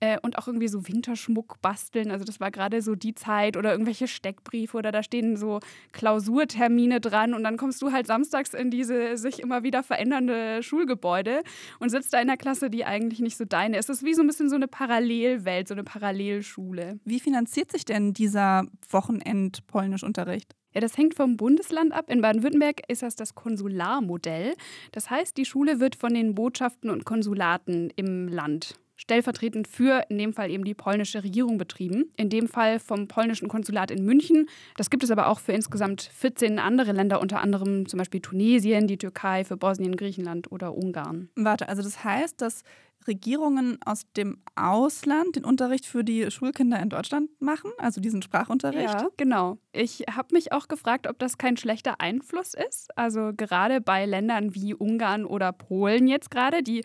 Speaker 4: äh, und auch irgendwie so Winterschmuck basteln. Also das war gerade so die Zeit oder irgendwelche Steckbriefe oder da stehen so Klausurtermine dran und dann kommst du halt samstags in diese sich immer wieder verändernde Schulgebäude und sitzt da in einer Klasse, die eigentlich nicht so deine ist. Es ist wie so ein bisschen so eine Parallelwelt, so eine Parallelschule.
Speaker 3: Wie finanziert sich denn dieser Wochenend-Polnischunterricht?
Speaker 4: Ja, das hängt vom Bundesland ab. In Baden-Württemberg ist das das Konsularmodell. Das heißt, die Schule wird von den Botschaften und Konsulaten im Land stellvertretend für in dem Fall eben die polnische Regierung betrieben. In dem Fall vom polnischen Konsulat in München. Das gibt es aber auch für insgesamt 14 andere Länder, unter anderem zum Beispiel Tunesien, die Türkei, für Bosnien, Griechenland oder Ungarn.
Speaker 3: Warte, also das heißt, dass Regierungen aus dem Ausland den Unterricht für die Schulkinder in Deutschland machen, also diesen Sprachunterricht?
Speaker 4: Ja, genau. Ich habe mich auch gefragt, ob das kein schlechter Einfluss ist. Also gerade bei Ländern wie Ungarn oder Polen jetzt gerade, die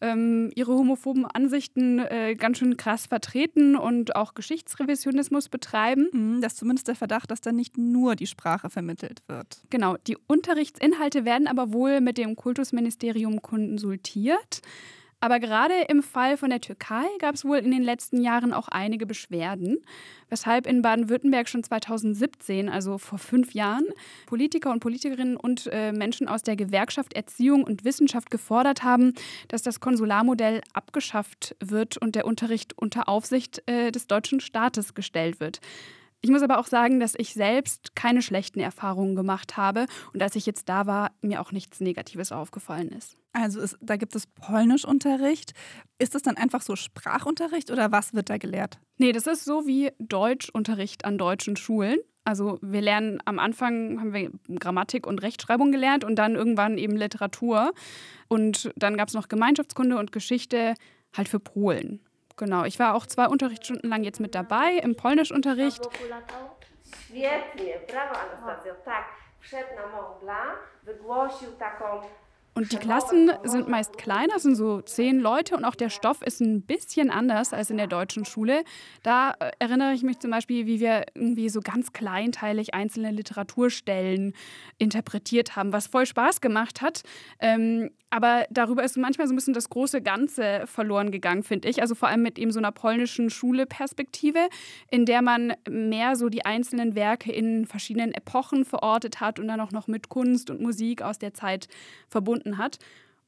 Speaker 4: ähm, ihre homophoben Ansichten äh, ganz schön krass vertreten und auch Geschichtsrevisionismus betreiben.
Speaker 3: Mhm, das ist zumindest der Verdacht, dass da nicht nur die Sprache vermittelt wird.
Speaker 4: Genau. Die Unterrichtsinhalte werden aber wohl mit dem Kultusministerium konsultiert. Aber gerade im Fall von der Türkei gab es wohl in den letzten Jahren auch einige Beschwerden, weshalb in Baden-Württemberg schon 2017, also vor fünf Jahren, Politiker und Politikerinnen und äh, Menschen aus der Gewerkschaft Erziehung und Wissenschaft gefordert haben, dass das Konsularmodell abgeschafft wird und der Unterricht unter Aufsicht äh, des deutschen Staates gestellt wird. Ich muss aber auch sagen, dass ich selbst keine schlechten Erfahrungen gemacht habe und als ich jetzt da war, mir auch nichts Negatives aufgefallen ist.
Speaker 3: Also ist, da gibt es Polnischunterricht. Ist das dann einfach so Sprachunterricht oder was wird da gelehrt?
Speaker 4: Nee, das ist so wie Deutschunterricht an deutschen Schulen. Also wir lernen am Anfang haben wir Grammatik und Rechtschreibung gelernt und dann irgendwann eben Literatur. Und dann gab es noch Gemeinschaftskunde und Geschichte halt für Polen. Genau, ich war auch zwei Unterrichtsstunden lang jetzt mit dabei im Polnischunterricht.
Speaker 11: Świetnie, brawo Anastazjo. Tak, wszedł na Blanc, wygłosił taką
Speaker 4: und die Klassen sind meist kleiner, sind so zehn Leute und auch der Stoff ist ein bisschen anders als in der deutschen Schule. Da äh, erinnere ich mich zum Beispiel, wie wir irgendwie so ganz kleinteilig einzelne Literaturstellen interpretiert haben, was voll Spaß gemacht hat. Ähm, aber darüber ist manchmal so ein bisschen das große Ganze verloren gegangen, finde ich. Also vor allem mit eben so einer polnischen Schule-Perspektive, in der man mehr so die einzelnen Werke in verschiedenen Epochen verortet hat und dann auch noch mit Kunst und Musik aus der Zeit verbunden hat.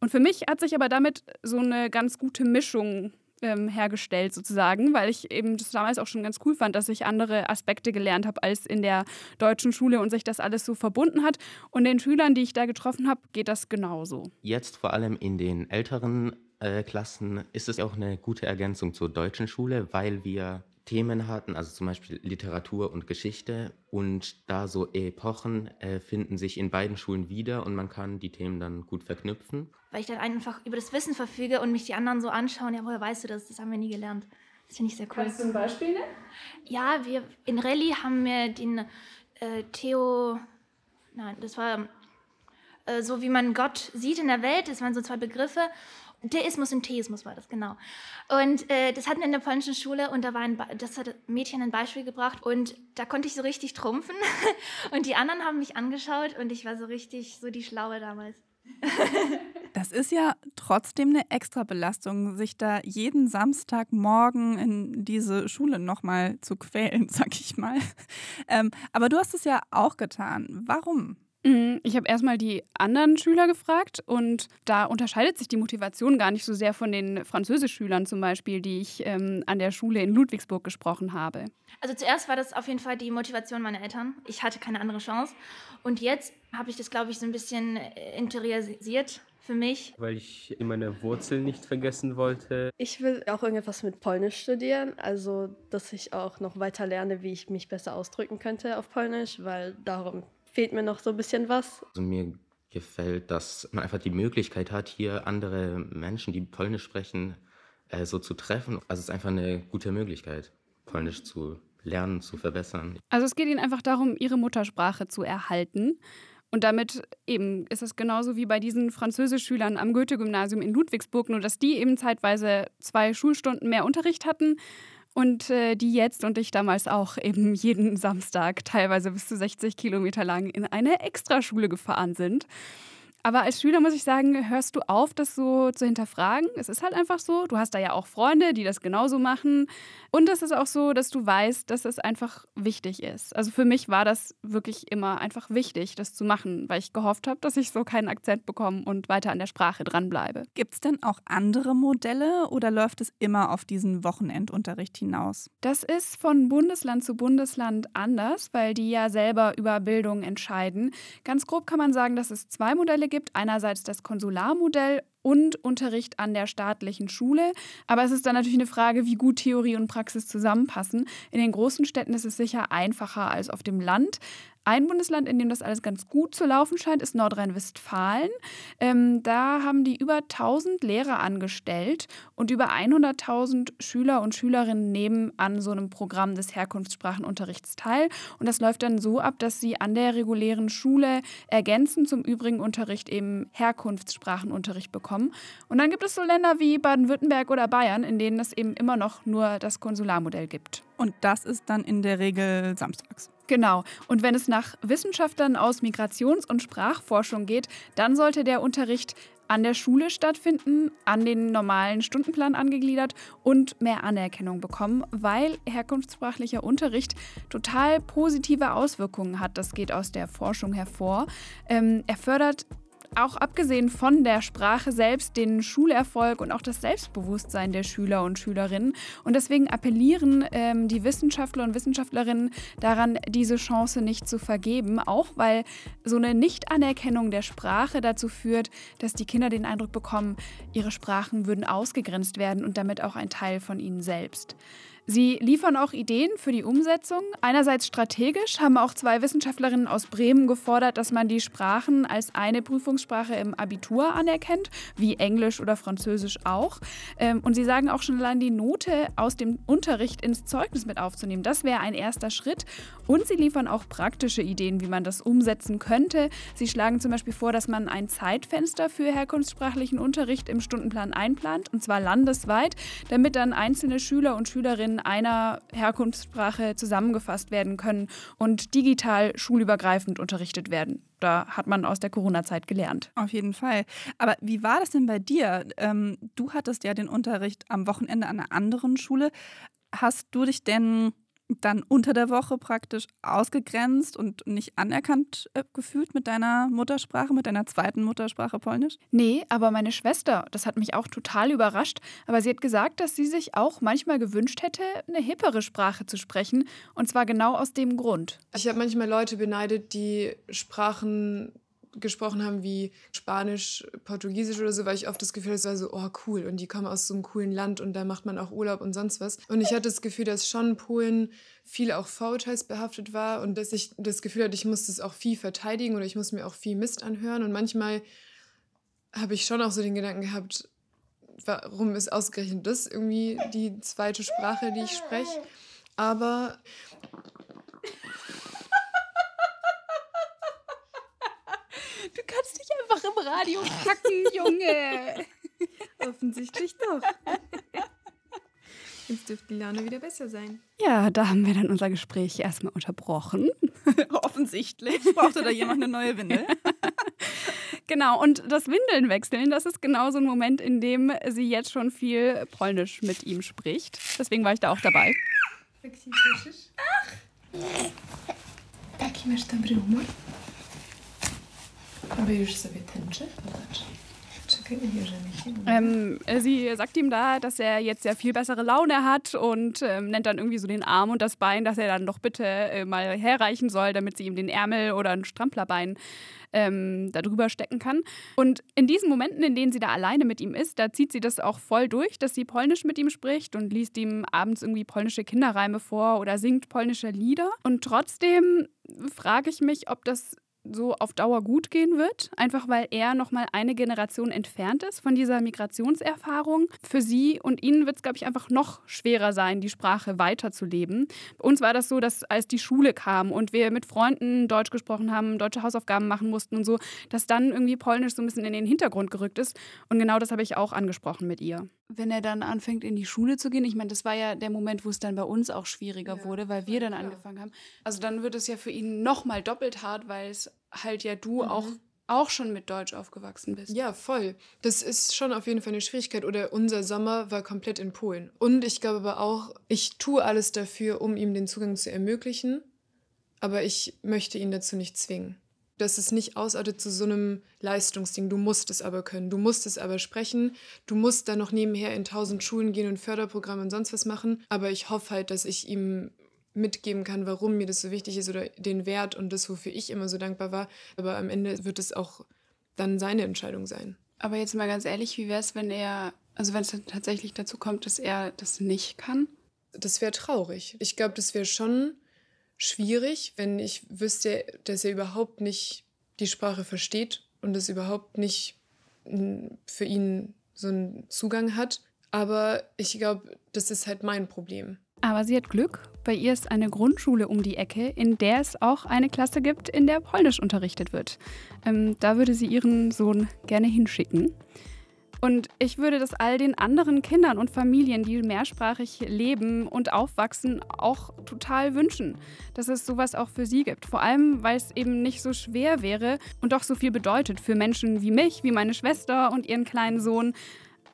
Speaker 4: Und für mich hat sich aber damit so eine ganz gute Mischung ähm, hergestellt sozusagen, weil ich eben das damals auch schon ganz cool fand, dass ich andere Aspekte gelernt habe als in der deutschen Schule und sich das alles so verbunden hat. Und den Schülern, die ich da getroffen habe, geht das genauso.
Speaker 12: Jetzt vor allem in den älteren äh, Klassen ist es auch eine gute Ergänzung zur deutschen Schule, weil wir Themen hatten, also zum Beispiel Literatur und Geschichte. Und da so Epochen äh, finden sich in beiden Schulen wieder und man kann die Themen dann gut verknüpfen.
Speaker 13: Weil ich dann einfach über das Wissen verfüge und mich die anderen so anschauen, ja, woher weißt du das? Das haben wir nie gelernt. Das finde ich sehr cool.
Speaker 9: Kannst du ein Beispiel nennen?
Speaker 13: Ja, wir in Rallye haben wir den äh, Theo, nein, das war äh, so, wie man Gott sieht in der Welt. Das waren so zwei Begriffe. Deismus und Theismus war das, genau. Und äh, das hatten wir in der polnischen Schule und da war ein, das hat Mädchen ein Beispiel gebracht und da konnte ich so richtig trumpfen und die anderen haben mich angeschaut und ich war so richtig so die Schlaue damals.
Speaker 3: Das ist ja trotzdem eine Extrabelastung, sich da jeden Samstagmorgen in diese Schule nochmal zu quälen, sag ich mal. Ähm, aber du hast es ja auch getan. Warum?
Speaker 4: Mhm, ich habe erstmal die anderen Schüler gefragt und da unterscheidet sich die Motivation gar nicht so sehr von den Französischschülern zum Beispiel, die ich ähm, an der Schule in Ludwigsburg gesprochen habe.
Speaker 13: Also zuerst war das auf jeden Fall die Motivation meiner Eltern. Ich hatte keine andere Chance. Und jetzt habe ich das, glaube ich, so ein bisschen äh, interiorisiert für mich.
Speaker 14: Weil ich meine Wurzeln nicht vergessen wollte.
Speaker 8: Ich will auch irgendetwas mit Polnisch studieren, also dass ich auch noch weiter lerne, wie ich mich besser ausdrücken könnte auf Polnisch, weil darum fehlt mir noch so ein bisschen was.
Speaker 12: Also mir gefällt, dass man einfach die Möglichkeit hat, hier andere Menschen, die Polnisch sprechen, äh, so zu treffen. Also es ist einfach eine gute Möglichkeit, Polnisch zu lernen, zu verbessern.
Speaker 4: Also es geht ihnen einfach darum, ihre Muttersprache zu erhalten. Und damit eben ist es genauso wie bei diesen Französischschülern am Goethe-Gymnasium in Ludwigsburg, nur dass die eben zeitweise zwei Schulstunden mehr Unterricht hatten und äh, die jetzt und ich damals auch eben jeden Samstag teilweise bis zu 60 Kilometer lang in eine Extraschule gefahren sind. Aber als Schüler muss ich sagen, hörst du auf, das so zu hinterfragen. Es ist halt einfach so. Du hast da ja auch Freunde, die das genauso machen. Und es ist auch so, dass du weißt, dass es einfach wichtig ist. Also für mich war das wirklich immer einfach wichtig, das zu machen, weil ich gehofft habe, dass ich so keinen Akzent bekomme und weiter an der Sprache dranbleibe.
Speaker 3: Gibt es denn auch andere Modelle oder läuft es immer auf diesen Wochenendunterricht hinaus?
Speaker 4: Das ist von Bundesland zu Bundesland anders, weil die ja selber über Bildung entscheiden. Ganz grob kann man sagen, dass es zwei Modelle gibt gibt. Einerseits das Konsularmodell und Unterricht an der staatlichen Schule. Aber es ist dann natürlich eine Frage, wie gut Theorie und Praxis zusammenpassen. In den großen Städten ist es sicher einfacher als auf dem Land. Ein Bundesland, in dem das alles ganz gut zu laufen scheint, ist Nordrhein-Westfalen. Ähm, da haben die über 1000 Lehrer angestellt und über 100.000 Schüler und Schülerinnen nehmen an so einem Programm des Herkunftssprachenunterrichts teil. Und das läuft dann so ab, dass sie an der regulären Schule ergänzend zum übrigen Unterricht eben Herkunftssprachenunterricht bekommen. Und dann gibt es so Länder wie Baden-Württemberg oder Bayern, in denen es eben immer noch nur das Konsularmodell gibt.
Speaker 3: Und das ist dann in der Regel samstags.
Speaker 4: Genau. Und wenn es nach Wissenschaftlern aus Migrations- und Sprachforschung geht, dann sollte der Unterricht an der Schule stattfinden, an den normalen Stundenplan angegliedert und mehr Anerkennung bekommen, weil herkunftssprachlicher Unterricht total positive Auswirkungen hat. Das geht aus der Forschung hervor. Ähm, er fördert auch abgesehen von der Sprache selbst den Schulerfolg und auch das Selbstbewusstsein der Schüler und Schülerinnen. Und deswegen appellieren ähm, die Wissenschaftler und Wissenschaftlerinnen daran, diese Chance nicht zu vergeben, auch weil so eine Nichtanerkennung der Sprache dazu führt, dass die Kinder den Eindruck bekommen, ihre Sprachen würden ausgegrenzt werden und damit auch ein Teil von ihnen selbst. Sie liefern auch Ideen für die Umsetzung. Einerseits strategisch haben auch zwei Wissenschaftlerinnen aus Bremen gefordert, dass man die Sprachen als eine Prüfungssprache im Abitur anerkennt, wie Englisch oder Französisch auch. Ähm, und sie sagen auch schon allein die Note aus dem Unterricht ins Zeugnis mit aufzunehmen. Das wäre ein erster Schritt. Und sie liefern auch praktische Ideen, wie man das umsetzen könnte. Sie schlagen zum Beispiel vor, dass man ein Zeitfenster für herkunftssprachlichen Unterricht im Stundenplan einplant, und zwar landesweit, damit dann einzelne Schüler und Schülerinnen in einer Herkunftssprache zusammengefasst werden können und digital schulübergreifend unterrichtet werden. Da hat man aus der Corona-Zeit gelernt.
Speaker 3: Auf jeden Fall. Aber wie war das denn bei dir? Ähm, du hattest ja den Unterricht am Wochenende an einer anderen Schule. Hast du dich denn dann unter der Woche praktisch ausgegrenzt und nicht anerkannt äh, gefühlt mit deiner Muttersprache, mit deiner zweiten Muttersprache Polnisch?
Speaker 4: Nee, aber meine Schwester, das hat mich auch total überrascht, aber sie hat gesagt, dass sie sich auch manchmal gewünscht hätte, eine hippere Sprache zu sprechen und zwar genau aus dem Grund.
Speaker 1: Ich habe manchmal Leute beneidet, die Sprachen gesprochen haben wie Spanisch, Portugiesisch oder so, weil ich oft das Gefühl hatte, es so, oh cool und die kommen aus so einem coolen Land und da macht man auch Urlaub und sonst was. Und ich hatte das Gefühl, dass schon Polen viel auch vorurteilsbehaftet war und dass ich das Gefühl hatte, ich muss das auch viel verteidigen oder ich muss mir auch viel Mist anhören und manchmal habe ich schon auch so den Gedanken gehabt, warum ist ausgerechnet das irgendwie die zweite Sprache, die ich spreche. Aber
Speaker 4: Du kannst dich einfach im Radio packen, Junge.
Speaker 1: Offensichtlich doch. Jetzt dürfte die Laune wieder besser sein.
Speaker 4: Ja, da haben wir dann unser Gespräch erstmal unterbrochen.
Speaker 3: Offensichtlich brauchte da jemand eine neue Windel.
Speaker 4: genau, und das Windeln wechseln, das ist genau so ein Moment, in dem sie jetzt schon viel Polnisch mit ihm spricht. Deswegen war ich da auch dabei.
Speaker 1: Ach! Taki masz dobry humor? Aber już sobie tęczę? Zobacz.
Speaker 4: Ähm, sie sagt ihm da, dass er jetzt ja viel bessere Laune hat und ähm, nennt dann irgendwie so den Arm und das Bein, dass er dann doch bitte äh, mal herreichen soll, damit sie ihm den Ärmel oder ein Stramplerbein ähm, da stecken kann. Und in diesen Momenten, in denen sie da alleine mit ihm ist, da zieht sie das auch voll durch, dass sie Polnisch mit ihm spricht und liest ihm abends irgendwie polnische Kinderreime vor oder singt polnische Lieder. Und trotzdem frage ich mich, ob das so auf Dauer gut gehen wird, einfach weil er nochmal eine Generation entfernt ist von dieser Migrationserfahrung. Für sie und ihn wird es, glaube ich, einfach noch schwerer sein, die Sprache weiterzuleben. Bei uns war das so, dass als die Schule kam und wir mit Freunden Deutsch gesprochen haben, deutsche Hausaufgaben machen mussten und so, dass dann irgendwie Polnisch so ein bisschen in den Hintergrund gerückt ist. Und genau das habe ich auch angesprochen mit ihr.
Speaker 6: Wenn er dann anfängt, in die Schule zu gehen, ich meine, das war ja der Moment, wo es dann bei uns auch schwieriger ja, wurde, weil wir dann klar. angefangen haben. Also dann wird es ja für ihn nochmal doppelt hart, weil es halt ja du mhm. auch auch schon mit Deutsch aufgewachsen bist.
Speaker 1: Ja, voll. Das ist schon auf jeden Fall eine Schwierigkeit. Oder unser Sommer war komplett in Polen. Und ich glaube aber auch, ich tue alles dafür, um ihm den Zugang zu ermöglichen. Aber ich möchte ihn dazu nicht zwingen. Dass es nicht ausartet zu so einem Leistungsding. Du musst es aber können. Du musst es aber sprechen. Du musst dann noch nebenher in tausend Schulen gehen und Förderprogramme und sonst was machen. Aber ich hoffe halt, dass ich ihm mitgeben kann, warum mir das so wichtig ist oder den Wert und das, wofür ich immer so dankbar war. Aber am Ende wird es auch dann seine Entscheidung sein.
Speaker 6: Aber jetzt mal ganz ehrlich, wie wäre es, wenn er, also wenn es tatsächlich dazu kommt, dass er das nicht kann?
Speaker 1: Das wäre traurig. Ich glaube, das wäre schon schwierig, wenn ich wüsste, dass er überhaupt nicht die Sprache versteht und es überhaupt nicht für ihn so einen Zugang hat. Aber ich glaube, das ist halt mein Problem.
Speaker 4: Aber sie hat Glück. Bei ihr ist eine Grundschule um die Ecke, in der es auch eine Klasse gibt, in der Polnisch unterrichtet wird. Ähm, da würde sie ihren Sohn gerne hinschicken. Und ich würde das all den anderen Kindern und Familien, die mehrsprachig leben und aufwachsen, auch total wünschen, dass es sowas auch für sie gibt. Vor allem, weil es eben nicht so schwer wäre und doch so viel bedeutet für Menschen wie mich, wie meine Schwester und ihren kleinen Sohn.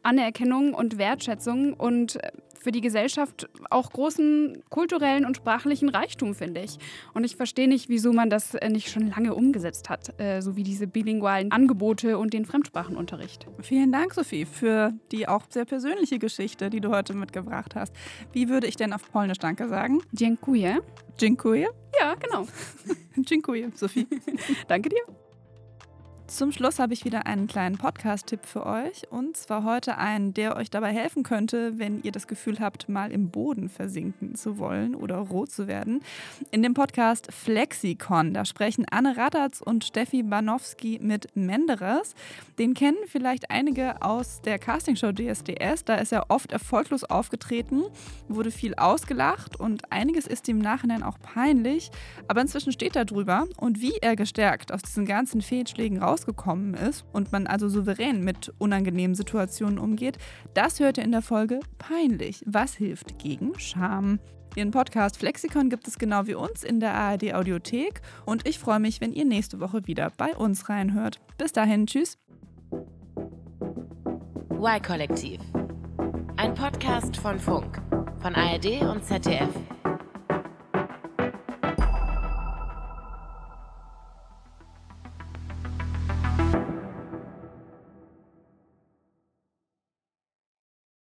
Speaker 4: Anerkennung und Wertschätzung und für die Gesellschaft auch großen kulturellen und sprachlichen Reichtum, finde ich. Und ich verstehe nicht, wieso man das äh, nicht schon lange umgesetzt hat, äh, so wie diese bilingualen Angebote und den Fremdsprachenunterricht.
Speaker 3: Vielen Dank, Sophie, für die auch sehr persönliche Geschichte, die du heute mitgebracht hast. Wie würde ich denn auf Polnisch Danke sagen?
Speaker 4: Dziękuję.
Speaker 3: Dziękuję?
Speaker 4: Ja, genau.
Speaker 3: Dziękuję, Sophie.
Speaker 4: Danke dir.
Speaker 3: Zum Schluss habe ich wieder einen kleinen Podcast-Tipp für euch. Und zwar heute einen, der euch dabei helfen könnte, wenn ihr das Gefühl habt, mal im Boden versinken zu wollen oder rot zu werden. In dem Podcast Flexikon, da sprechen Anne Radatz und Steffi Banowski mit Menderes. Den kennen vielleicht einige aus der Castingshow DSDS. Da ist er oft erfolglos aufgetreten, wurde viel ausgelacht und einiges ist ihm im Nachhinein auch peinlich. Aber inzwischen steht er drüber und wie er gestärkt aus diesen ganzen Fehlschlägen raus rausgekommen ist und man also souverän mit unangenehmen Situationen umgeht, das hört ihr in der Folge Peinlich. Was hilft gegen Scham? Ihren Podcast Flexikon gibt es genau wie uns in der ARD Audiothek und ich freue mich, wenn ihr nächste Woche wieder bei uns reinhört. Bis dahin, tschüss.
Speaker 2: Y-Kollektiv. Ein Podcast von Funk, von ARD und ZDF.